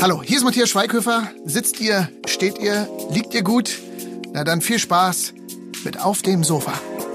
Hallo, hier ist Matthias Schweighöfer. Sitzt ihr, steht ihr, liegt ihr gut? Na dann viel Spaß mit Auf dem Sofa.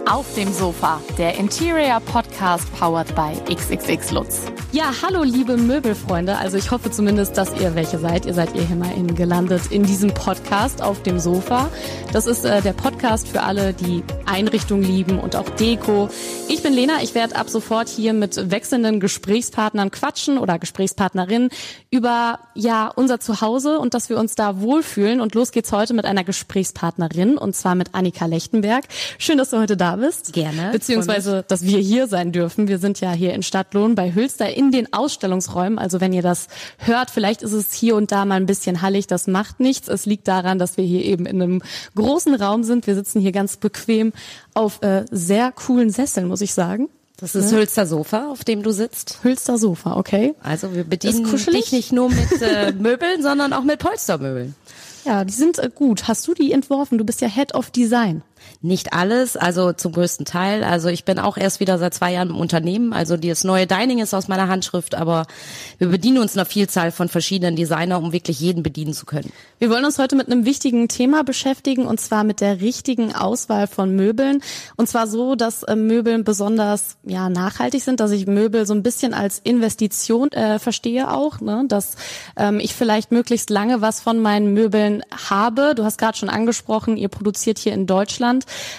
Auf dem Sofa, der Interior Podcast powered by XXX Lutz. Ja, hallo liebe Möbelfreunde. Also ich hoffe zumindest, dass ihr welche seid. Ihr seid ihr hier mal in gelandet in diesem Podcast auf dem Sofa. Das ist äh, der Podcast für alle, die Einrichtung lieben und auch Deko. Ich bin Lena. Ich werde ab sofort hier mit wechselnden Gesprächspartnern quatschen oder Gesprächspartnerinnen über ja unser Zuhause und dass wir uns da wohlfühlen. Und los geht's heute mit einer Gesprächspartnerin und zwar mit Annika Lechtenberg. Schön, dass du heute da bist. Gerne. Beziehungsweise, dass wir hier sein dürfen. Wir sind ja hier in Stadtlohn bei Hülster in den Ausstellungsräumen. Also wenn ihr das hört, vielleicht ist es hier und da mal ein bisschen hallig. Das macht nichts. Es liegt daran, dass wir hier eben in einem großen Raum sind. Wir sitzen hier ganz bequem auf äh, sehr coolen Sesseln, muss ich sagen. Das ist Hülster Sofa, auf dem du sitzt. Hülster Sofa, okay. Also wir bedienen dich nicht nur mit äh, Möbeln, sondern auch mit Polstermöbeln. Ja, die sind äh, gut. Hast du die entworfen? Du bist ja Head of Design. Nicht alles, also zum größten Teil. Also ich bin auch erst wieder seit zwei Jahren im Unternehmen. Also das neue Dining ist aus meiner Handschrift, aber wir bedienen uns einer Vielzahl von verschiedenen Designer, um wirklich jeden bedienen zu können. Wir wollen uns heute mit einem wichtigen Thema beschäftigen und zwar mit der richtigen Auswahl von Möbeln. Und zwar so, dass äh, Möbeln besonders ja nachhaltig sind, dass ich Möbel so ein bisschen als Investition äh, verstehe auch, ne? dass ähm, ich vielleicht möglichst lange was von meinen Möbeln habe. Du hast gerade schon angesprochen, ihr produziert hier in Deutschland.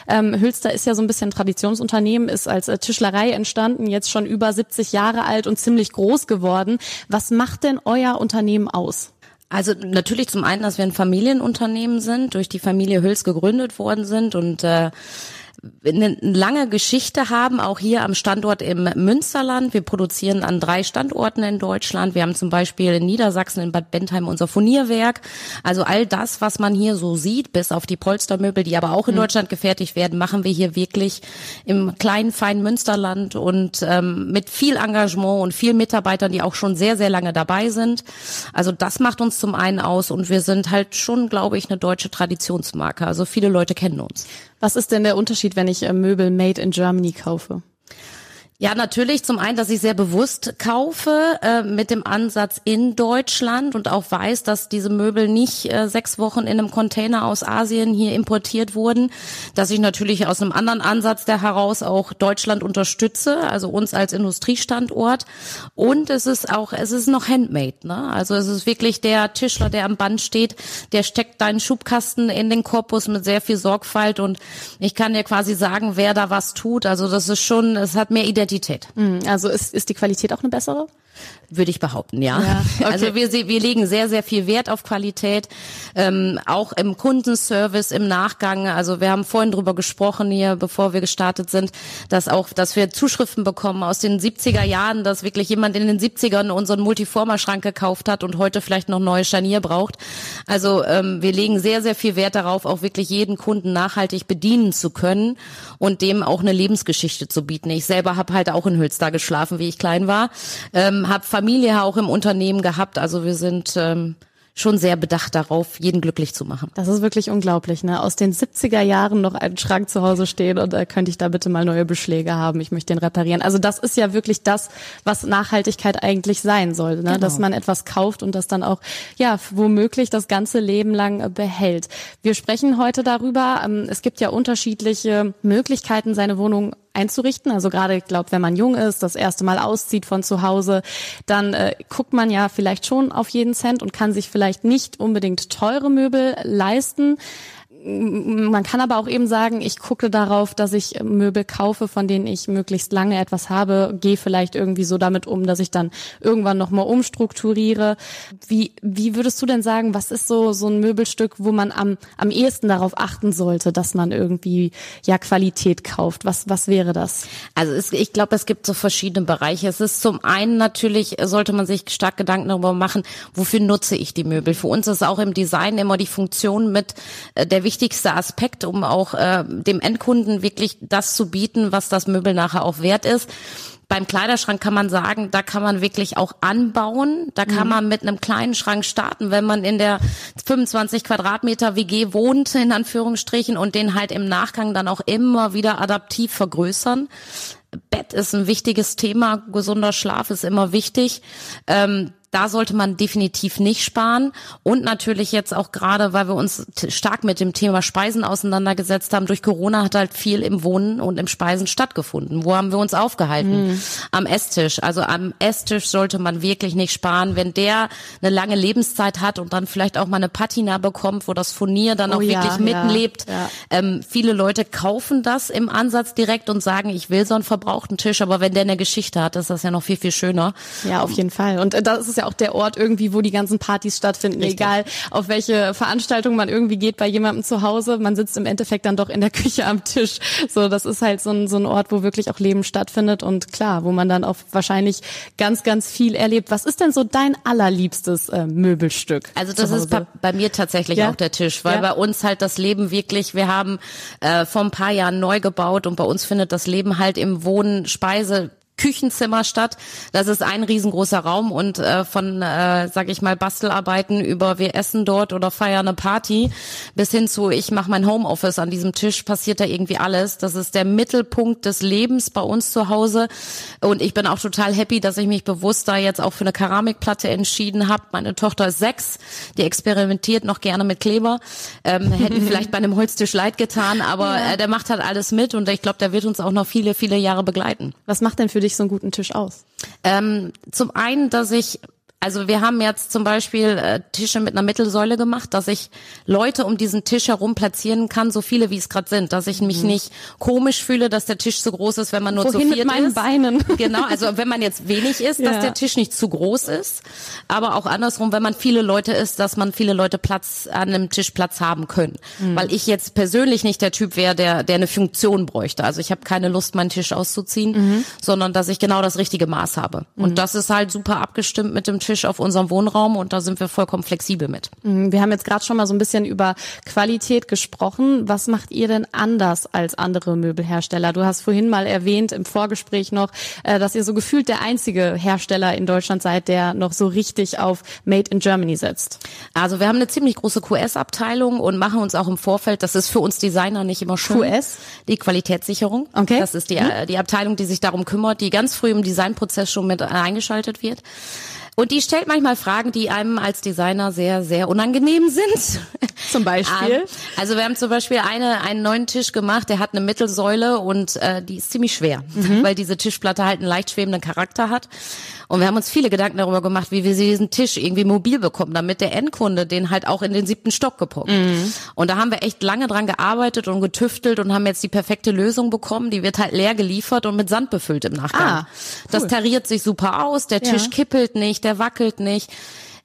Ähm, Hülster ist ja so ein bisschen Traditionsunternehmen, ist als äh, Tischlerei entstanden, jetzt schon über 70 Jahre alt und ziemlich groß geworden. Was macht denn euer Unternehmen aus? Also natürlich zum einen, dass wir ein Familienunternehmen sind, durch die Familie Hüls gegründet worden sind und äh, eine lange Geschichte haben, auch hier am Standort im Münsterland. Wir produzieren an drei Standorten in Deutschland. Wir haben zum Beispiel in Niedersachsen in Bad Bentheim unser Furnierwerk. Also all das, was man hier so sieht, bis auf die Polstermöbel, die aber auch in mhm. Deutschland gefertigt werden, machen wir hier wirklich im kleinen, feinen Münsterland und ähm, mit viel Engagement und viel Mitarbeitern, die auch schon sehr, sehr lange dabei sind. Also das macht uns zum einen aus und wir sind halt schon, glaube ich, eine deutsche Traditionsmarke. Also viele Leute kennen uns. Was ist denn der Unterschied, wenn ich äh, Möbel made in Germany kaufe? Ja, natürlich. Zum einen, dass ich sehr bewusst kaufe äh, mit dem Ansatz in Deutschland und auch weiß, dass diese Möbel nicht äh, sechs Wochen in einem Container aus Asien hier importiert wurden, dass ich natürlich aus einem anderen Ansatz der heraus auch Deutschland unterstütze, also uns als Industriestandort. Und es ist auch, es ist noch handmade, ne? Also es ist wirklich der Tischler, der am Band steht, der steckt deinen Schubkasten in den Korpus mit sehr viel Sorgfalt. Und ich kann dir quasi sagen, wer da was tut, also das ist schon, es hat mehr Identität Qualität. Hm, also ist, ist die Qualität auch eine bessere? Würde ich behaupten, ja. ja okay. Also wir, wir legen sehr, sehr viel Wert auf Qualität, ähm, auch im Kundenservice, im Nachgang. Also wir haben vorhin drüber gesprochen hier, bevor wir gestartet sind, dass auch, dass wir Zuschriften bekommen aus den 70er Jahren, dass wirklich jemand in den 70ern unseren Multiformer-Schrank gekauft hat und heute vielleicht noch neue Scharnier braucht. Also ähm, wir legen sehr, sehr viel Wert darauf, auch wirklich jeden Kunden nachhaltig bedienen zu können und dem auch eine Lebensgeschichte zu bieten. Ich selber habe halt auch in Hülster geschlafen, wie ich klein war. Ähm, ähm, habe Familie auch im Unternehmen gehabt. Also wir sind ähm, schon sehr bedacht darauf, jeden glücklich zu machen. Das ist wirklich unglaublich, ne? Aus den 70er Jahren noch ein Schrank zu Hause stehen und äh, könnte ich da bitte mal neue Beschläge haben. Ich möchte den reparieren. Also das ist ja wirklich das, was Nachhaltigkeit eigentlich sein soll, ne? Genau. Dass man etwas kauft und das dann auch, ja, womöglich das ganze Leben lang äh, behält. Wir sprechen heute darüber. Ähm, es gibt ja unterschiedliche Möglichkeiten, seine Wohnung einzurichten. Also gerade, ich glaube, wenn man jung ist, das erste Mal auszieht von zu Hause, dann äh, guckt man ja vielleicht schon auf jeden Cent und kann sich vielleicht nicht unbedingt teure Möbel leisten man kann aber auch eben sagen, ich gucke darauf, dass ich Möbel kaufe, von denen ich möglichst lange etwas habe, gehe vielleicht irgendwie so damit um, dass ich dann irgendwann nochmal umstrukturiere. Wie, wie würdest du denn sagen, was ist so, so ein Möbelstück, wo man am, am ehesten darauf achten sollte, dass man irgendwie, ja, Qualität kauft? Was, was wäre das? Also es, ich glaube, es gibt so verschiedene Bereiche. Es ist zum einen natürlich, sollte man sich stark Gedanken darüber machen, wofür nutze ich die Möbel? Für uns ist auch im Design immer die Funktion mit äh, der wichtigste Aspekt, um auch äh, dem Endkunden wirklich das zu bieten, was das Möbel nachher auch wert ist. Beim Kleiderschrank kann man sagen, da kann man wirklich auch anbauen. Da kann mhm. man mit einem kleinen Schrank starten, wenn man in der 25 Quadratmeter WG wohnt, in Anführungsstrichen, und den halt im Nachgang dann auch immer wieder adaptiv vergrößern. Bett ist ein wichtiges Thema, gesunder Schlaf ist immer wichtig. Ähm, da sollte man definitiv nicht sparen. Und natürlich jetzt auch gerade, weil wir uns stark mit dem Thema Speisen auseinandergesetzt haben. Durch Corona hat halt viel im Wohnen und im Speisen stattgefunden. Wo haben wir uns aufgehalten? Mhm. Am Esstisch. Also am Esstisch sollte man wirklich nicht sparen. Wenn der eine lange Lebenszeit hat und dann vielleicht auch mal eine Patina bekommt, wo das Furnier dann Oh auch ja, wirklich mitlebt. ja, ja. Ähm, viele Leute kaufen das im Ansatz direkt und sagen, ich will so einen verbrauchten Tisch. Aber wenn der eine Geschichte hat, ist das ja noch viel, viel schöner. Ja, auf jeden Fall. Und äh, das ist ja auch der Ort irgendwie, wo die ganzen Partys stattfinden. Richtig. Egal, auf welche Veranstaltung man irgendwie geht bei jemandem zu Hause. Man sitzt im Endeffekt dann doch in der Küche am Tisch. So, das ist halt so ein, so ein Ort, wo wirklich auch Leben stattfindet und klar, wo man dann auch wahrscheinlich ganz, ganz viel erlebt. Was ist denn so dein allerliebstes äh, Möbelstück? Also das ist bei, bei mir tatsächlich Ja? auch der Tisch, weil Ja. bei uns halt das Leben wirklich, wir haben äh, vor ein paar Jahren neu gebaut und bei uns findet das Leben halt im Wohnen, Speise, Küchenzimmer statt. Das ist ein riesengroßer Raum und äh, von, äh, sag ich mal, Bastelarbeiten über wir essen dort oder feiern eine Party bis hin zu ich mache mein Homeoffice an diesem Tisch passiert da irgendwie alles. Das ist der Mittelpunkt des Lebens bei uns zu Hause und ich bin auch total happy, dass ich mich bewusst da jetzt auch für eine Keramikplatte entschieden habe. Meine Tochter ist sechs, die experimentiert noch gerne mit Kleber. Ähm, hätte mir vielleicht bei einem Holztisch leid getan, aber äh, der macht halt alles mit und ich glaube, der wird uns auch noch viele, viele Jahre begleiten. Was macht denn für dich so einen guten Tisch aus? Ähm, zum einen, dass ich also wir haben jetzt zum Beispiel äh, Tische mit einer Mittelsäule gemacht, dass ich Leute um diesen Tisch herum platzieren kann, so viele wie es gerade sind, dass ich mich nicht komisch fühle, dass der Tisch so groß ist, wenn man nur Wohin zu mit viert meinen ist. Beinen? Genau, also wenn man jetzt wenig ist, Ja. dass der Tisch nicht zu groß ist, aber auch andersrum, wenn man viele Leute ist, dass man viele Leute Platz an einem Tisch Platz haben können, Mhm. weil ich jetzt persönlich nicht der Typ wäre, der der eine Funktion bräuchte. Also ich habe keine Lust, meinen Tisch auszuziehen, Mhm. sondern dass ich genau das richtige Maß habe. Und das ist halt super abgestimmt mit dem Tisch auf unserem Wohnraum und da sind wir vollkommen flexibel mit. Mhm, Wir haben jetzt gerade schon mal so ein bisschen über Qualität gesprochen. Was macht ihr denn anders als andere Möbelhersteller? Du hast vorhin mal erwähnt im Vorgespräch noch, äh, dass ihr so gefühlt der einzige Hersteller in Deutschland seid, der noch so richtig auf Made in Germany setzt. Also wir haben eine ziemlich große QS-Abteilung und machen uns auch im Vorfeld, das ist für uns Designer nicht immer schön. QS? Die Qualitätssicherung. Okay. Das ist die, äh, die Abteilung, die sich darum kümmert, die ganz früh im Designprozess schon mit eingeschaltet wird. Und die stellt manchmal Fragen, die einem als Designer sehr, sehr unangenehm sind. Zum Beispiel? Ähm, Also wir haben zum Beispiel eine, einen neuen Tisch gemacht, der hat eine Mittelsäule und äh, die ist ziemlich schwer, Mhm. weil diese Tischplatte halt einen leicht schwebenden Charakter hat. Und wir haben uns viele Gedanken darüber gemacht, wie wir diesen Tisch irgendwie mobil bekommen, damit der Endkunde den halt auch in den siebten Stock gepumpt. Mhm. Und da haben wir echt lange dran gearbeitet und getüftelt und haben jetzt die perfekte Lösung bekommen. Die wird halt leer geliefert und mit Sand befüllt im Nachgang. Ah, Das tariert sich super aus, der Tisch Ja. kippelt nicht, der wackelt nicht.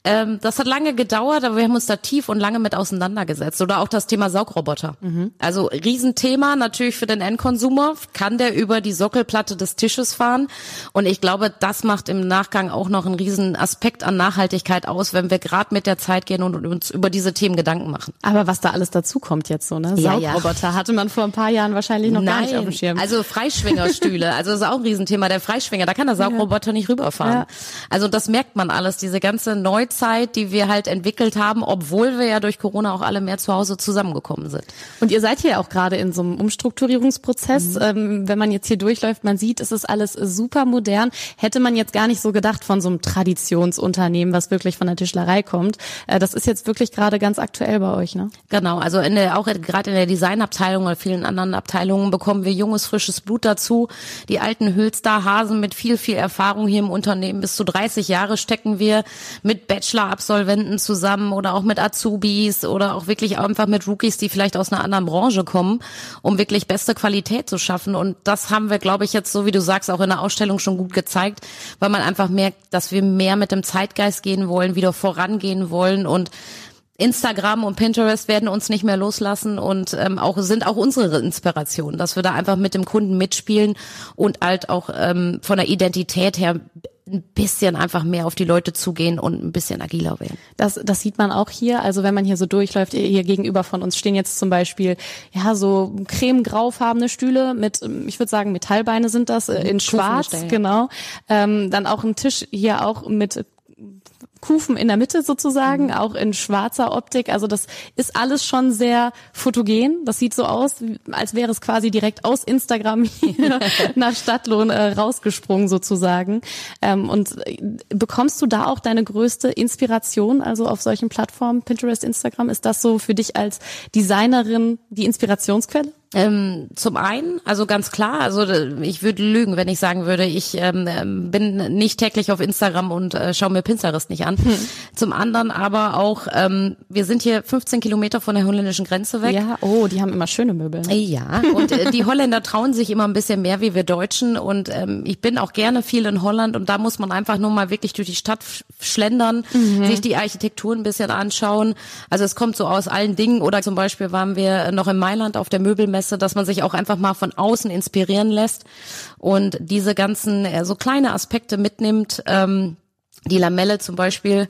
Ähm, das hat lange gedauert, aber wir haben uns da tief und lange mit auseinandergesetzt. Oder auch das Thema Saugroboter. Also Riesenthema natürlich für den Endkonsumer. Kann der über die Sockelplatte des Tisches fahren? Und ich glaube, das macht im Nachgang auch noch einen riesen Aspekt an Nachhaltigkeit aus, wenn wir gerade mit der Zeit gehen und uns über diese Themen Gedanken machen. Aber was da alles dazu kommt jetzt so, ne? Ja, ja. Saugroboter hatte man vor ein paar Jahren wahrscheinlich noch gar nicht auf dem Schirm. Also Freischwingerstühle, also das ist auch ein Riesenthema. Der Freischwinger, da kann der Saugroboter nicht rüberfahren. Ja. Also das merkt man alles, diese ganze Neuzeit, die wir halt entwickelt haben, obwohl wir ja durch Corona auch alle mehr zu Hause zusammengekommen sind. Und ihr seid hier ja auch gerade in so einem Umstrukturierungsprozess. Mhm. Ähm, wenn man jetzt hier durchläuft, man sieht, es ist alles super modern. Hätte man jetzt gar nicht so gedacht von so einem Traditionsunternehmen, was wirklich von der Tischlerei kommt. Äh, das ist jetzt wirklich gerade ganz aktuell bei euch, ne? Genau, also in der, auch gerade in der Designabteilung oder vielen anderen Abteilungen bekommen wir junges, frisches Blut dazu. Die alten Hülstar-Hasen mit viel, viel Erfahrung hier im Unternehmen. Bis zu 30 Jahre stecken wir mit Bachelor-Absolventen zusammen oder auch mit Azubis oder auch wirklich einfach mit Rookies, die vielleicht aus einer anderen Branche kommen, um wirklich beste Qualität zu schaffen. Und das haben wir, glaube ich, jetzt, so wie du sagst, auch in der Ausstellung schon gut gezeigt, weil man einfach merkt, dass wir mehr mit dem Zeitgeist gehen wollen, wieder vorangehen wollen und Instagram und Pinterest werden uns nicht mehr loslassen und ähm, auch sind auch unsere Inspiration, dass wir da einfach mit dem Kunden mitspielen und halt auch ähm, von der Identität her ein bisschen einfach mehr auf die Leute zugehen und ein bisschen agiler werden. Das, das sieht man auch hier. Also wenn man hier so durchläuft, hier gegenüber von uns stehen jetzt zum Beispiel ja so creme-graufarbene Stühle mit, ähm, ich würde sagen Metallbeine sind das äh, in Schwarz, genau. Ähm, dann auch ein Tisch hier auch mit Kufen in der Mitte sozusagen, mhm. auch in schwarzer Optik. Also das ist alles schon sehr fotogen. Das sieht so aus, als wäre es quasi direkt aus Instagram hier nach Stadtlohn äh, rausgesprungen sozusagen. Ähm, und äh, bekommst du da auch deine größte Inspiration, also auf solchen Plattformen, Pinterest, Instagram? Ist das so für dich als Designerin die Inspirationsquelle? Ähm, zum einen, also ganz klar, also ich würde lügen, wenn ich sagen würde, ich ähm, ähm, bin nicht täglich auf Instagram und äh, schaue mir Pinterest nicht an. Hm. Zum anderen aber auch, ähm, wir sind hier 15 Kilometer von der holländischen Grenze weg. Ja, oh, die haben immer schöne Möbel. Ne? Ja, und äh, die Holländer trauen sich immer ein bisschen mehr wie wir Deutschen und ähm, ich bin auch gerne viel in Holland und da muss man einfach nur mal wirklich durch die Stadt schlendern, mhm. sich die Architektur ein bisschen anschauen. Also es kommt so aus allen Dingen oder zum Beispiel waren wir noch in Mailand auf der Möbelmesse Messe, dass man sich auch einfach mal von außen inspirieren lässt und diese ganzen äh, so kleine Aspekte mitnimmt. Ähm, die Lamelle zum Beispiel,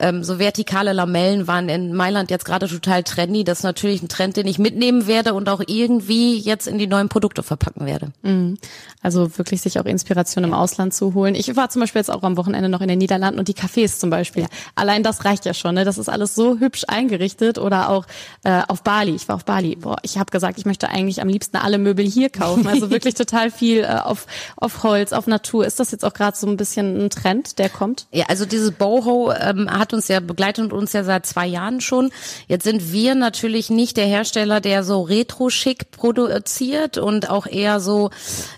ähm, so vertikale Lamellen waren in Mailand jetzt gerade total trendy. Das ist natürlich ein Trend, den ich mitnehmen werde und auch irgendwie jetzt in die neuen Produkte verpacken werde. Mhm. Also wirklich sich auch Inspiration im Ausland zu holen. Ich war zum Beispiel jetzt auch am Wochenende noch in den Niederlanden und die Cafés zum Beispiel. Allein das reicht ja schon. Ne? Das ist alles so hübsch eingerichtet. Oder auch äh, auf Bali. Ich war auf Bali. Boah, ich habe gesagt, ich möchte eigentlich am liebsten alle Möbel hier kaufen. Also wirklich total viel äh, auf, auf Holz, auf Natur. Ist das jetzt auch gerade so ein bisschen ein Trend, der kommt? Ja, also dieses Boho ähm, hat uns ja begleitet uns ja seit zwei Jahren schon. Jetzt sind wir natürlich nicht der Hersteller, der so retro-schick produziert und auch eher so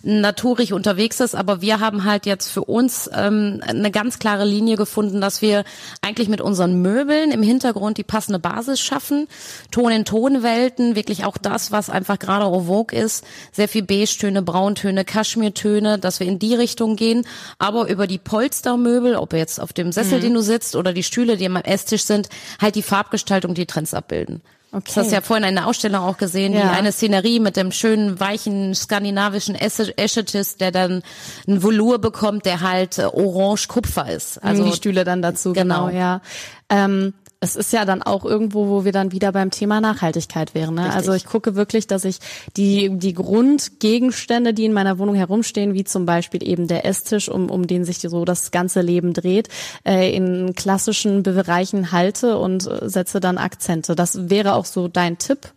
naturig unterwegs ist, aber wir haben halt jetzt für uns ähm, eine ganz klare Linie gefunden, dass wir eigentlich mit unseren Möbeln im Hintergrund die passende Basis schaffen, Ton in Tonwelten, wirklich auch das, was einfach gerade en vogue ist, sehr viel Beige-Töne, Brauntöne, Kaschmirtöne, dass wir in die Richtung gehen, aber über die Polstermöbel, ob jetzt auf dem Sessel, mhm. den du sitzt oder die Stühle, die am Esstisch sind, halt die Farbgestaltung, die Trends abbilden. Okay. Das hast du ja vorhin in der Ausstellung auch gesehen, ja. die eine Szenerie mit dem schönen, weichen, skandinavischen Eschatis, der dann ein Velour bekommt, der halt äh, orange-kupfer ist. Also die Stühle dann dazu, genau, genau ja. Ähm, es ist ja dann auch irgendwo, wo wir dann wieder beim Thema Nachhaltigkeit wären. Ne? Also ich gucke wirklich, dass ich die, die Grundgegenstände, die in meiner Wohnung herumstehen, wie zum Beispiel eben der Esstisch, um, um den sich so das ganze Leben dreht, äh, in klassischen Bereichen halte und äh, setze dann Akzente. Das wäre auch so dein Tipp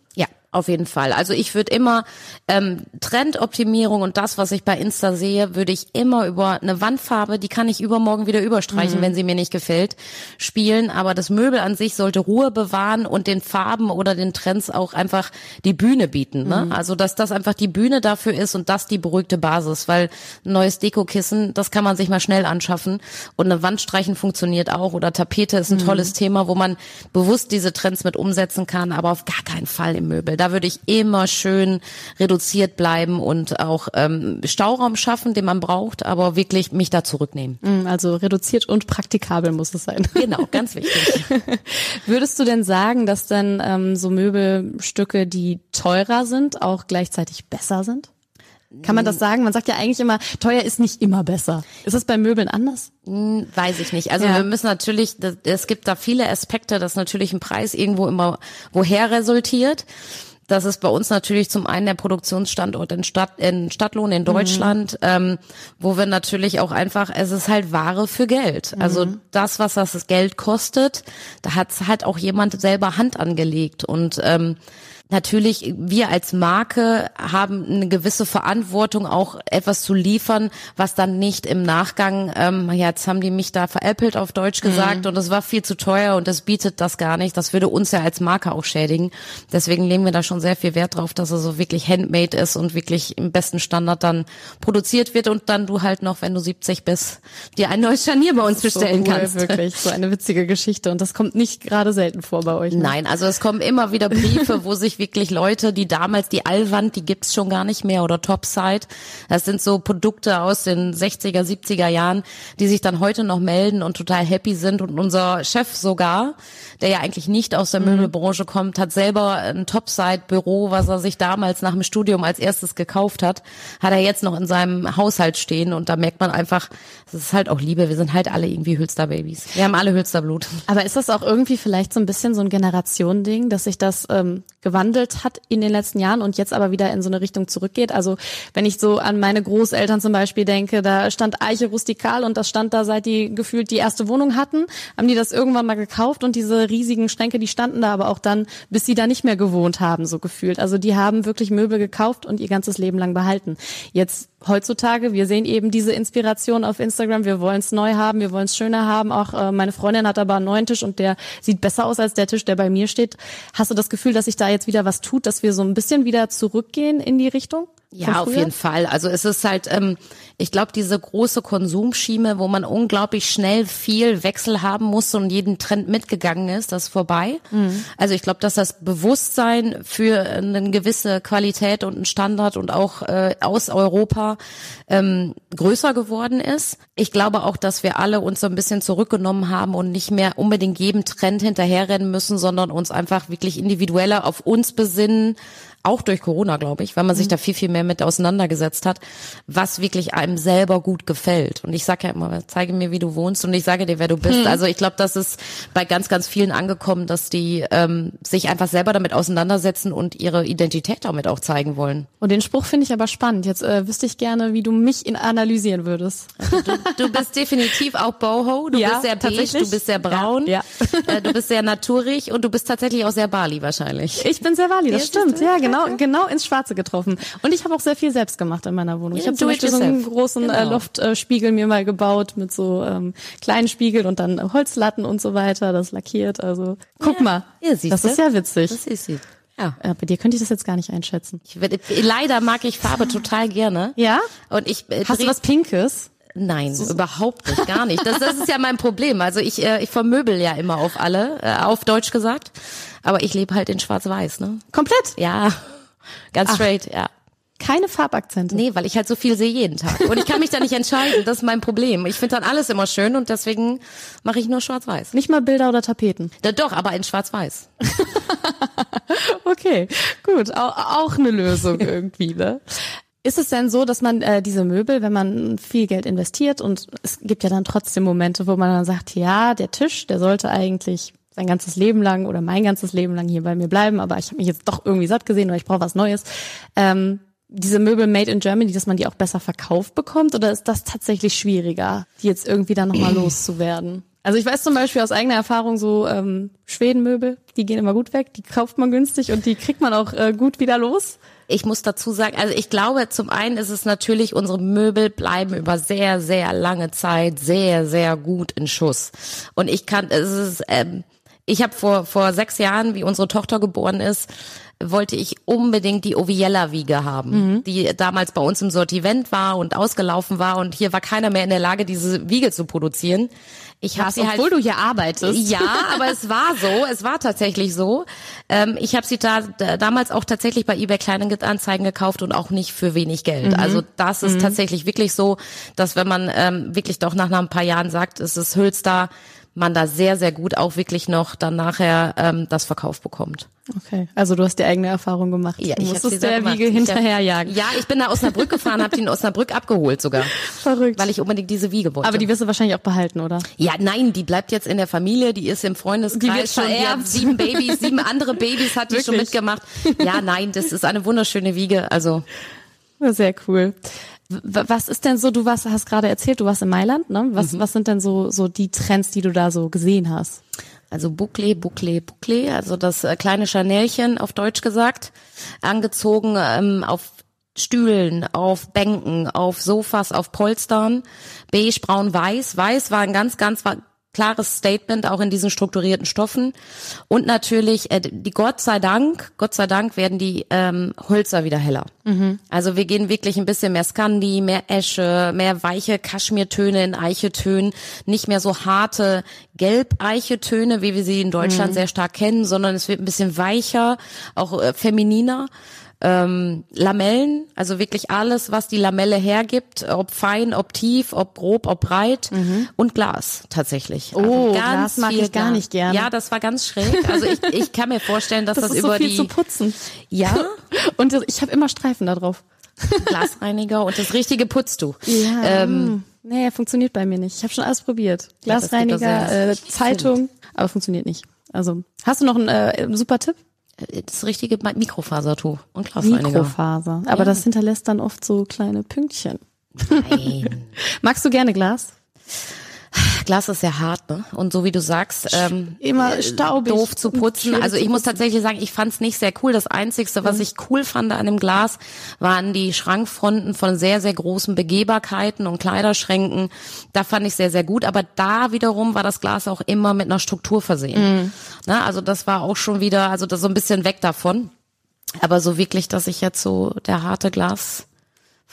auf jeden Fall. Also ich würde immer ähm, Trendoptimierung und das, was ich bei Insta sehe, würde ich immer über eine Wandfarbe, die kann ich übermorgen wieder überstreichen, mhm. wenn sie mir nicht gefällt, spielen. Aber das Möbel an sich sollte Ruhe bewahren und den Farben oder den Trends auch einfach die Bühne bieten. Ne? Mhm. Also dass das einfach die Bühne dafür ist und das die beruhigte Basis, weil ein neues Dekokissen, das kann man sich mal schnell anschaffen und eine Wand streichen funktioniert auch oder Tapete ist ein mhm. tolles Thema, wo man bewusst diese Trends mit umsetzen kann, aber auf gar keinen Fall im Möbel da würde ich immer schön reduziert bleiben und auch ähm, Stauraum schaffen, den man braucht, aber wirklich mich da zurücknehmen. Mm, also reduziert und praktikabel muss es sein. Genau, ganz wichtig. Würdest du denn sagen, dass dann ähm, so Möbelstücke, die teurer sind, auch gleichzeitig besser sind? Kann man das sagen? Man sagt ja eigentlich immer, teuer ist nicht immer besser. Ist es bei Möbeln anders? Hm, weiß ich nicht. Also ja. wir müssen natürlich, es gibt da viele Aspekte, dass natürlich ein Preis irgendwo immer woher resultiert. Das ist bei uns natürlich zum einen der Produktionsstandort in Stadt, in Stadtlohn in Deutschland, mhm. ähm, wo wir natürlich auch einfach, es ist halt Ware für Geld. Also mhm. das, was das Geld kostet, da hat halt auch jemand selber Hand angelegt und ähm, natürlich, wir als Marke haben eine gewisse Verantwortung, auch etwas zu liefern, was dann nicht im Nachgang, ähm, ja, jetzt haben die mich da veräppelt auf Deutsch mhm. gesagt mhm. und es war viel zu teuer und das bietet das gar nicht. Das würde uns ja als Marke auch schädigen. Deswegen legen wir da schon sehr viel Wert drauf, dass er so wirklich handmade ist und wirklich im besten Standard dann produziert wird und dann du halt noch, wenn du 70 bist, dir ein neues Scharnier bei uns bestellen so cool, kannst. Wirklich, so eine witzige Geschichte und das kommt nicht gerade selten vor bei euch. Ne? Nein, also es kommen immer wieder Briefe, wo sich wirklich Leute, die damals die Allwand, die gibt's schon gar nicht mehr oder Topside. Das sind so Produkte aus den 60er, 70er Jahren, die sich dann heute noch melden und total happy sind und unser Chef sogar, der ja eigentlich nicht aus der mhm. Möbelbranche kommt, hat selber ein Topside-Büro, was er sich damals nach dem Studium als erstes gekauft hat, hat er jetzt noch in seinem Haushalt stehen und da merkt man einfach, das ist halt auch Liebe, wir sind halt alle irgendwie Hülster-Babys. Wir haben alle Hülsterblut. Aber ist das auch irgendwie vielleicht so ein bisschen so ein Generationending, dass sich das ähm, gewandelt hat in den letzten Jahren und jetzt aber wieder in so eine Richtung zurückgeht. Also wenn ich so an meine Großeltern zum Beispiel denke, da stand Eiche rustikal und das stand da seit die gefühlt die erste Wohnung hatten, haben die das irgendwann mal gekauft und diese riesigen Schränke, die standen da aber auch dann, bis sie da nicht mehr gewohnt haben, so gefühlt. Also die haben wirklich Möbel gekauft und ihr ganzes Leben lang behalten. Jetzt heutzutage, wir sehen eben diese Inspiration auf Instagram, wir wollen es neu haben, wir wollen es schöner haben. Auch äh, meine Freundin hat aber einen neuen Tisch und der sieht besser aus als der Tisch, der bei mir steht. Hast du das Gefühl, dass sich da jetzt wieder was tut, dass wir so ein bisschen wieder zurückgehen in die Richtung? Ja, auf jeden Fall. Also es ist halt, ähm, ich glaube, diese große Konsumschiene, wo man unglaublich schnell viel Wechsel haben muss und jeden Trend mitgegangen ist, das ist vorbei. Mhm. Also ich glaube, dass das Bewusstsein für eine gewisse Qualität und einen Standard und auch äh, aus Europa ähm, größer geworden ist. Ich glaube auch, dass wir alle uns so ein bisschen zurückgenommen haben und nicht mehr unbedingt jedem Trend hinterherrennen müssen, sondern uns einfach wirklich individueller auf uns besinnen auch durch Corona, glaube ich, weil man sich mhm. da viel, viel mehr mit auseinandergesetzt hat, was wirklich einem selber gut gefällt. Und ich sage ja immer, zeige mir, wie du wohnst und ich sage dir, wer du bist. Mhm. Also ich glaube, das ist bei ganz, ganz vielen angekommen, dass die ähm, sich einfach selber damit auseinandersetzen und ihre Identität damit auch zeigen wollen. Und den Spruch finde ich aber spannend. Jetzt äh, wüsste ich gerne, wie du mich in analysieren würdest. Also du, du, bist definitiv auch Boho, du ja, bist sehr beige, du bist sehr braun, ja, ja. Äh, du bist sehr naturig und du bist tatsächlich auch sehr Bali wahrscheinlich. Ich bin sehr Bali, das stimmt. Ja, genau genau, genau ins Schwarze getroffen. Und ich habe auch sehr viel selbst gemacht in meiner Wohnung. Ja, ich habe zum Beispiel so einen großen äh, genau. äh, Loftspiegel mir mal gebaut mit so ähm, kleinen Spiegeln und dann Holzlatten und so weiter, das lackiert. Also guck ja. mal, ja, das ist ja witzig. Das ist sie. Ja. Äh, bei dir könnte ich das jetzt gar nicht einschätzen. Ich, leider mag ich Farbe total gerne. Ja? Und ich äh, Hast du was Pinkes? Nein, so. überhaupt nicht, gar nicht. Das, das ist ja mein Problem. Also ich, äh, ich vermöbel ja immer auf alle, äh, auf Deutsch gesagt. Aber ich lebe halt in Schwarz-Weiß, ne? Komplett? Ja. Ganz Ach. straight, ja. Keine Farbakzente. Nee, weil ich halt so viel sehe jeden Tag. Und ich kann mich da nicht entscheiden. Das ist mein Problem. Ich finde dann alles immer schön und deswegen mache ich nur schwarz-weiß. Nicht mal Bilder oder Tapeten. Ja, doch, aber in schwarz-weiß. okay, gut. Auch, auch eine Lösung irgendwie, ne? Ist es denn so, dass man äh, diese Möbel, wenn man viel Geld investiert und es gibt ja dann trotzdem Momente, wo man dann sagt, ja, der Tisch, der sollte eigentlich sein ganzes Leben lang oder mein ganzes Leben lang hier bei mir bleiben, aber ich habe mich jetzt doch irgendwie satt gesehen oder ich brauche was Neues. Ähm, diese Möbel made in Germany, dass man die auch besser verkauft bekommt oder ist das tatsächlich schwieriger, die jetzt irgendwie dann nochmal loszuwerden? Also ich weiß zum Beispiel aus eigener Erfahrung so ähm, Schwedenmöbel, die gehen immer gut weg, die kauft man günstig und die kriegt man auch äh, gut wieder los. Ich muss dazu sagen, also ich glaube, zum einen ist es natürlich, unsere Möbel bleiben über sehr, sehr lange Zeit sehr, sehr gut in Schuss. Und ich kann, es ist, ähm, ich habe vor, vor sechs Jahren, wie unsere Tochter geboren ist, wollte ich unbedingt die Oviella-Wiege haben, mhm. die damals bei uns im Sortiment war und ausgelaufen war und hier war keiner mehr in der Lage, diese Wiege zu produzieren. Ich habe sie obwohl halt, obwohl du hier arbeitest. Ja, aber es war so, es war tatsächlich so. Ähm, ich habe sie da, da damals auch tatsächlich bei eBay Kleinanzeigen gekauft und auch nicht für wenig Geld. Mhm. Also das ist mhm. tatsächlich wirklich so, dass wenn man ähm, wirklich doch nach, nach ein paar Jahren sagt, es ist Hülster, man da sehr, sehr gut auch wirklich noch dann nachher ähm, das Verkauf bekommt. Okay, also du hast die eigene Erfahrung gemacht. Ja, ich musstest der gemacht. Wiege hinterherjagen. Ja, ich bin da Osnabrück gefahren, habe die in Osnabrück abgeholt sogar. Verrückt. Weil ich unbedingt diese Wiege wollte. Aber die wirst du wahrscheinlich auch behalten, oder? Ja, nein, die bleibt jetzt in der Familie, die ist im Freundeskreis die wird schon. Die hat sieben Babys, sieben andere Babys hat die Wirklich? schon mitgemacht. Ja, nein, das ist eine wunderschöne Wiege. Also sehr cool. Was ist denn so, du warst, hast gerade erzählt, du warst in Mailand, ne? Was, mhm. was sind denn so, so die Trends, die du da so gesehen hast? Also Bouclé, Bouclé, Bouclé, also das äh, kleine Chanelchen auf Deutsch gesagt, angezogen ähm, auf Stühlen, auf Bänken, auf Sofas, auf Polstern, beige, braun, weiß. Weiß war ein ganz, ganz klares Statement auch in diesen strukturierten Stoffen und natürlich äh, die Gott sei Dank Gott sei Dank werden die ähm, Hölzer wieder heller mhm. also wir gehen wirklich ein bisschen mehr Skandi mehr Esche mehr weiche Kaschmirtöne in Eichetönen nicht mehr so harte Gelb-Eichetöne wie wir sie in Deutschland mhm. sehr stark kennen sondern es wird ein bisschen weicher auch äh, femininer ähm, Lamellen, also wirklich alles, was die Lamelle hergibt, ob fein, ob tief, ob grob, ob breit und Glas tatsächlich. Oh, also Glas mag ich gar nicht gerne. Ja, das war ganz schräg. Also ich, ich kann mir vorstellen, dass das, das über so viel die zu putzen. Ja, und ich habe immer Streifen da drauf. Glasreiniger und das richtige Putztuch. Ja. Ähm, nee, funktioniert bei mir nicht. Ich habe schon alles probiert. Glasreiniger, ja, äh, Zeitung, aber funktioniert nicht. Also, hast du noch einen äh, super Tipp? Äh, das richtige Mikrofasertuch und Glasreiniger. Mikrofaser. Aber ja. das hinterlässt dann oft so kleine Pünktchen. Nein. Magst du gerne Glas? Glas ist sehr hart, ne? Und so wie du sagst, ähm, immer staubig, doof zu putzen. Also ich muss tatsächlich sagen, ich fand es nicht sehr cool. Das Einzigste, was ich cool fand an dem Glas, waren die Schrankfronten von sehr, sehr großen Begehbarkeiten und Kleiderschränken. Da fand ich sehr, sehr gut. Aber da wiederum war das Glas auch immer mit einer Struktur versehen. Mhm. Na, also das war auch schon wieder, also das so ein bisschen weg davon. Aber so wirklich, dass ich jetzt so der harte Glas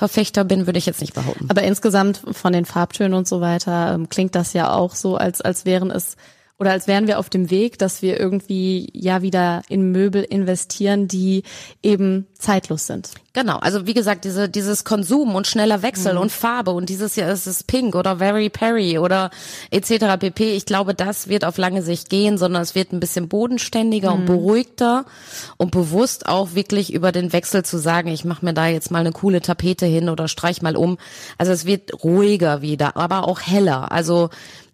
Verfechter bin, würde ich jetzt nicht behaupten. Aber insgesamt von den Farbtönen und so weiter ähm, klingt das ja auch so, als, als wären es oder als wären wir auf dem Weg, dass wir irgendwie ja wieder in Möbel investieren, die eben zeitlos sind. Genau, also wie gesagt, diese, dieses Konsum und schneller Wechsel mhm. und Farbe und dieses Jahr ist es Pink oder Very Perry oder etc. pp. Ich glaube, das wird auf lange Sicht gehen, sondern es wird ein bisschen bodenständiger mhm. und beruhigter und bewusst auch wirklich über den Wechsel zu sagen, ich mache mir da jetzt mal eine coole Tapete hin oder streich mal um. Also es wird ruhiger wieder, aber auch heller. Also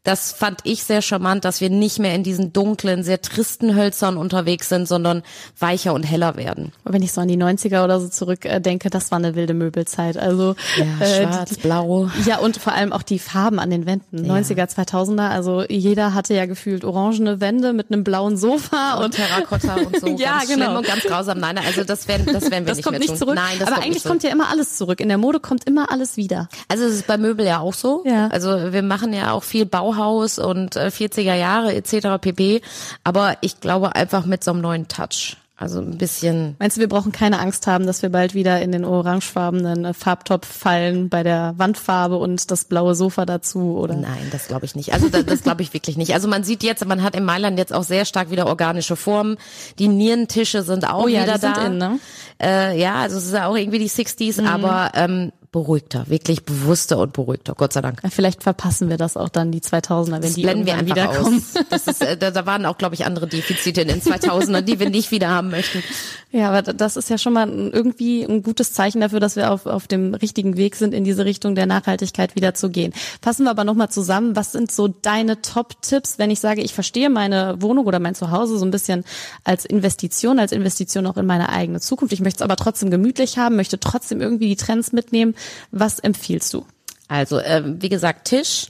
das fand ich sehr charmant, dass wir nicht mehr in diesen dunklen, sehr tristen Hölzern unterwegs sind, sondern weicher und heller werden. Wenn ich so an die 90er oder so zurückdenke, das war eine wilde Möbelzeit. Also ja, äh, schwarz, die, blau. Ja, und vor allem auch die Farben an den Wänden. Ja. 90er, 2000er, also jeder hatte ja gefühlt orangene Wände mit einem blauen Sofa und, und Terrakotta und so. ja, ganz genau. und ganz grausam. Nein, also das werden, das werden wir das nicht kommt mehr nicht tun. zurück. Nein, das Aber kommt eigentlich kommt ja immer alles zurück. In der Mode kommt immer alles wieder. Also es ist bei Möbel ja auch so. Ja. Also wir machen ja auch viel Bauhaus und 40er äh, Jahre etc. pp. Aber ich glaube einfach mit so einem neuen Touch. Also ein bisschen. Meinst du, wir brauchen keine Angst haben, dass wir bald wieder in den orangefarbenen äh, Farbtopf fallen bei der Wandfarbe und das blaue Sofa dazu, oder? Nein, das glaube ich nicht. Also das, das glaube ich wirklich nicht. Also man sieht jetzt, man hat in Mailand jetzt auch sehr stark wieder organische Formen. Die Nierentische sind auch oh ja, wieder da. Sind in, ne? äh, ja, also es ist ja auch irgendwie die 60s, mhm. aber ähm, beruhigter, wirklich bewusster und beruhigter, Gott sei Dank. Ja, vielleicht verpassen wir das auch dann die 2000er, wenn das die blenden wir wiederkommen. Aus. Das ist, äh, da, da waren auch, glaube ich, andere Defizite in den 2000ern, die wir nicht wieder haben möchten. Ja, aber das ist ja schon mal irgendwie ein gutes Zeichen dafür, dass wir auf, auf dem richtigen Weg sind, in diese Richtung der Nachhaltigkeit wieder zu gehen. Fassen wir aber nochmal zusammen, was sind so deine Top-Tipps, wenn ich sage, ich verstehe meine Wohnung oder mein Zuhause so ein bisschen als Investition, als Investition auch in meine eigene Zukunft. Ich möchte es aber trotzdem gemütlich haben, möchte trotzdem irgendwie die Trends mitnehmen. Was empfiehlst du? Also, äh, wie gesagt, Tisch.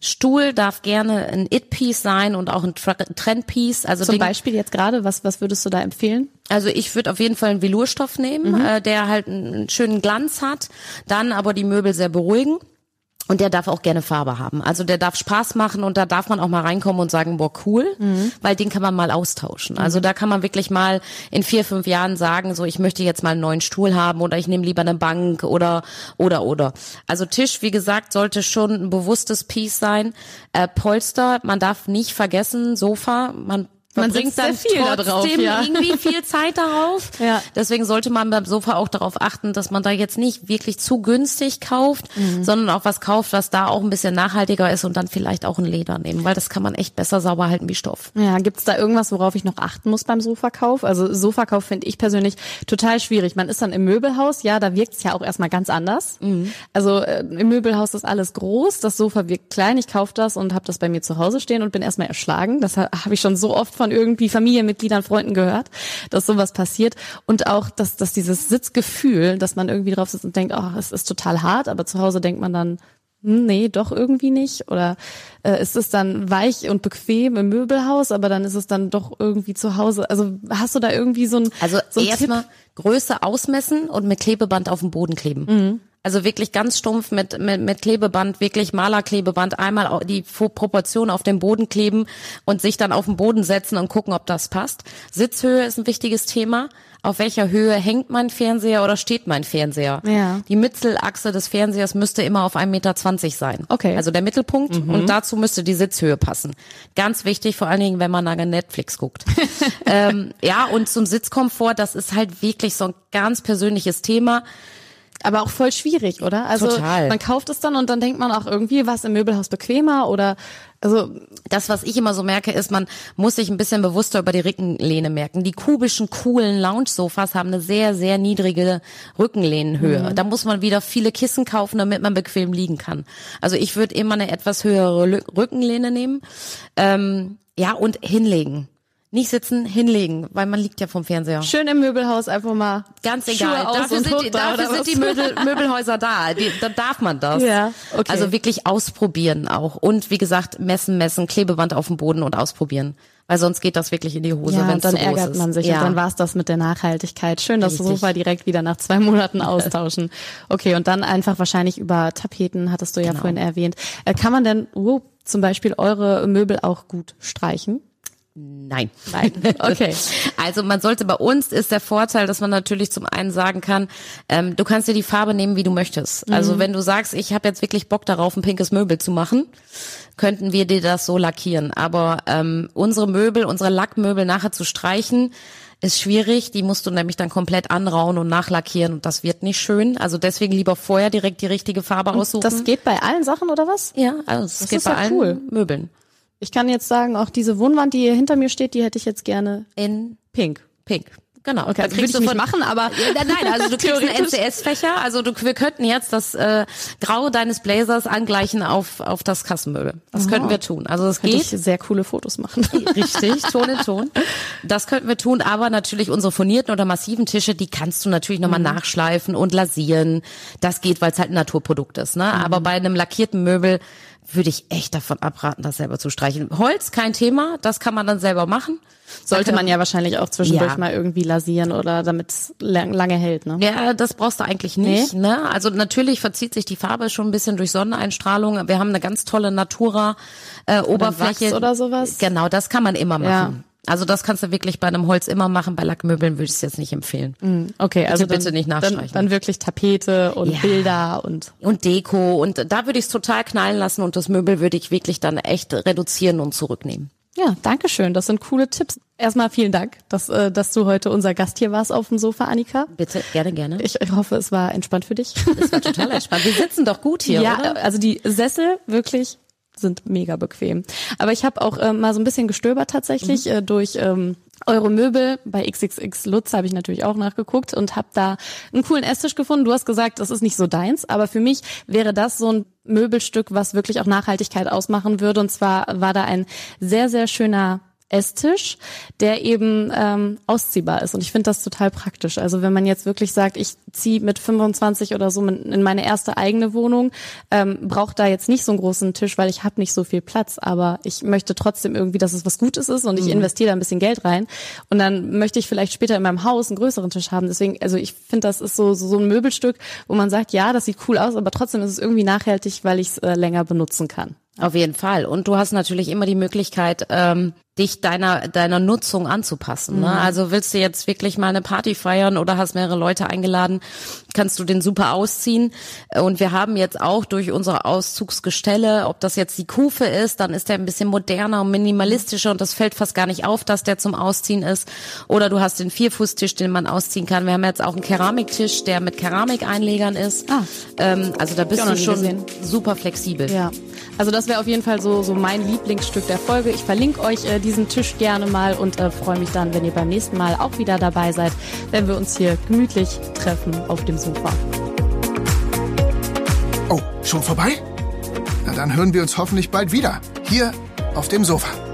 Stuhl darf gerne ein It-Piece sein und auch ein Trend-Piece. Also Zum Ding, Beispiel jetzt gerade, was, was würdest du da empfehlen? Also ich würde auf jeden Fall einen Velourstoff nehmen, mhm. äh, der halt einen schönen Glanz hat, dann aber die Möbel sehr beruhigen. Und der darf auch gerne Farbe haben. Also der darf Spaß machen und da darf man auch mal reinkommen und sagen, boah, cool, mhm. weil den kann man mal austauschen. Mhm. Also da kann man wirklich mal in vier, fünf Jahren sagen, so ich möchte jetzt mal einen neuen Stuhl haben oder ich nehme lieber eine Bank oder oder oder. Also Tisch, wie gesagt, sollte schon ein bewusstes Piece sein. Äh, Polster, man darf nicht vergessen, Sofa, man man bringt dann viel trotzdem drauf, ja. irgendwie viel Zeit darauf. ja. Deswegen sollte man beim Sofa auch darauf achten, dass man da jetzt nicht wirklich zu günstig kauft, mhm. sondern auch was kauft, was da auch ein bisschen nachhaltiger ist und dann vielleicht auch ein Leder nehmen, weil das kann man echt besser sauber halten wie Stoff. Ja, gibt's da irgendwas, worauf ich noch achten muss beim Sofakauf? Also Sofakauf finde ich persönlich total schwierig. Man ist dann im Möbelhaus, ja, da wirkt's ja auch erstmal ganz anders. Mhm. Also äh, im Möbelhaus ist alles groß, das Sofa wirkt klein, ich kaufe das und habe das bei mir zu Hause stehen und bin erstmal erschlagen. Das habe ich schon so oft von irgendwie Familienmitgliedern, Freunden gehört, dass sowas passiert. Und auch, dass, dass dieses Sitzgefühl, dass man irgendwie drauf sitzt und denkt, oh, es ist total hart, aber zu Hause denkt man dann, hm, nee, doch irgendwie nicht. Oder äh, ist es dann weich und bequem im Möbelhaus, aber dann ist es dann doch irgendwie zu Hause. Also hast du da irgendwie so ein Also so erstmal Größe ausmessen und mit Klebeband auf dem Boden kleben. Mhm. Also wirklich ganz stumpf mit, mit, mit Klebeband, wirklich Malerklebeband, einmal die Proportion auf dem Boden kleben und sich dann auf den Boden setzen und gucken, ob das passt. Sitzhöhe ist ein wichtiges Thema. Auf welcher Höhe hängt mein Fernseher oder steht mein Fernseher? Ja. Die Mittelachse des Fernsehers müsste immer auf 1,20 Meter sein. Okay. Also der Mittelpunkt mhm. und dazu müsste die Sitzhöhe passen. Ganz wichtig, vor allen Dingen, wenn man nach Netflix guckt. ähm, ja, und zum Sitzkomfort, das ist halt wirklich so ein ganz persönliches Thema aber auch voll schwierig, oder? Also Total. man kauft es dann und dann denkt man auch irgendwie, was im Möbelhaus bequemer oder also das, was ich immer so merke, ist, man muss sich ein bisschen bewusster über die Rückenlehne merken. Die kubischen, coolen Lounge-Sofas haben eine sehr, sehr niedrige Rückenlehnenhöhe. Mhm. Da muss man wieder viele Kissen kaufen, damit man bequem liegen kann. Also ich würde immer eine etwas höhere Rückenlehne nehmen. Ähm, ja, und hinlegen Nicht sitzen, hinlegen, weil man liegt ja vom Fernseher. Schön im Möbelhaus einfach mal. Ganz egal. Dafür sind, die, dafür sind die Möbel, Möbelhäuser da. Die, da darf man das. Ja, okay. Also wirklich ausprobieren auch. Und wie gesagt, messen, messen, Klebeband auf dem Boden und ausprobieren. Weil sonst geht das wirklich in die Hose, ja, wenn und dann ärgert ist. man sich ja. und dann war's das mit der Nachhaltigkeit. Schön, das Richtig. Sofa direkt wieder nach zwei Monaten austauschen. Okay, und dann einfach wahrscheinlich über Tapeten, hattest du ja Genau. vorhin erwähnt. Äh, Kann man denn oh, zum Beispiel eure Möbel auch gut streichen? Nein. Nein. Okay. Also man sollte bei uns ist der Vorteil, dass man natürlich zum einen sagen kann, ähm, du kannst dir die Farbe nehmen, wie du möchtest. Also wenn du sagst, ich habe jetzt wirklich Bock darauf, ein pinkes Möbel zu machen, könnten wir dir das so lackieren. Aber ähm, unsere Möbel, unsere Lackmöbel nachher zu streichen, ist schwierig. Die musst du nämlich dann komplett anrauen und nachlackieren und das wird nicht schön. Also deswegen lieber vorher direkt die richtige Farbe aussuchen. Das geht bei allen Sachen oder was? ja, also es Das geht bei ja allen cool. Möbeln. Ich kann jetzt sagen, auch diese Wohnwand, die hier hinter mir steht, die hätte ich jetzt gerne In pink. Pink. Genau. Okay, Da würde kriegst ich du nicht von- machen, aber Ja, nein, also du kriegst einen. NCS-Fächer. Also du, wir könnten jetzt das äh, Grau deines Blazers angleichen auf auf das Kassenmöbel. Das könnten wir tun. Also es könnte geht. ich sehr coole Fotos machen. Richtig, Ton in Ton. Das könnten wir tun, aber natürlich unsere furnierten oder massiven Tische, die kannst du natürlich nochmal nachschleifen und lasieren. Das geht, weil es halt ein Naturprodukt ist. Ne? Aber bei einem lackierten Möbel würde ich echt davon abraten, das selber zu streichen. Holz, kein Thema, das kann man dann selber machen. Sollte man ja wahrscheinlich auch zwischendurch Ja. mal irgendwie lasieren oder damit es lang, lange hält, ne? Ja, das brauchst du eigentlich nicht. Ne? Also natürlich verzieht sich die Farbe schon ein bisschen durch Sonneneinstrahlung. Wir haben eine ganz tolle Natura äh, Oberfläche oder sowas? Genau, das kann man immer machen. Ja. Also das kannst du wirklich bei einem Holz immer machen. Bei Lackmöbeln würde ich es jetzt nicht empfehlen. Okay, also dann, bitte nicht dann, nachstreichen. dann wirklich Tapete und Ja. Bilder und Und Deko und da würde ich es total knallen lassen und das Möbel würde ich wirklich dann echt reduzieren und zurücknehmen. ja, danke schön. Das sind coole Tipps. Erstmal vielen Dank, dass, äh, dass du heute unser Gast hier warst auf dem Sofa, Annika. Bitte, gerne, gerne. Ich hoffe, es war entspannt für dich. Das war total entspannt. Wir sitzen doch gut hier, ja, oder? also die Sessel wirklich sind mega bequem. Aber ich habe auch ähm, mal so ein bisschen gestöbert tatsächlich Mhm. äh, durch ähm, eure Möbel. Bei XXX Lutz habe ich natürlich auch nachgeguckt und habe da einen coolen Esstisch gefunden. Du hast gesagt, das ist nicht so deins, aber für mich wäre das so ein Möbelstück, was wirklich auch Nachhaltigkeit ausmachen würde. Und zwar war da ein sehr, sehr schöner Esstisch, der eben ähm, ausziehbar ist. Und ich finde das total praktisch. Also wenn man jetzt wirklich sagt, ich ziehe mit 25 oder so in meine erste eigene Wohnung, ähm, braucht da jetzt nicht so einen großen Tisch, weil ich habe nicht so viel Platz. Aber ich möchte trotzdem irgendwie, dass es was Gutes ist und ich investiere da ein bisschen Geld rein. Und dann möchte ich vielleicht später in meinem Haus einen größeren Tisch haben. Deswegen, also ich finde, das ist so, so, so ein Möbelstück, wo man sagt, ja, das sieht cool aus, aber trotzdem ist es irgendwie nachhaltig, weil ich es äh, länger benutzen kann. Auf jeden Fall. Und du hast natürlich immer die Möglichkeit, ähm, dich deiner deiner Nutzung anzupassen. Ne? Also willst du jetzt wirklich mal eine Party feiern oder hast mehrere Leute eingeladen, kannst du den super ausziehen. Und wir haben jetzt auch durch unsere Auszugsgestelle, ob das jetzt die Kufe ist, dann ist der ein bisschen moderner und minimalistischer und das fällt fast gar nicht auf, dass der zum Ausziehen ist. Oder du hast den Vierfußtisch, den man ausziehen kann. Wir haben jetzt auch einen Keramiktisch, der mit Keramikeinlegern ist. Ah. Ähm, also da bist du schon gesehen. super flexibel. Ja, also das wäre auf jeden Fall so, so mein Lieblingsstück der Folge. Ich verlinke euch äh, diesen Tisch gerne mal und äh, freue mich dann, wenn ihr beim nächsten Mal auch wieder dabei seid, wenn wir uns hier gemütlich treffen auf dem Sofa. Oh, schon vorbei? Na dann hören wir uns hoffentlich bald wieder. Hier auf dem Sofa.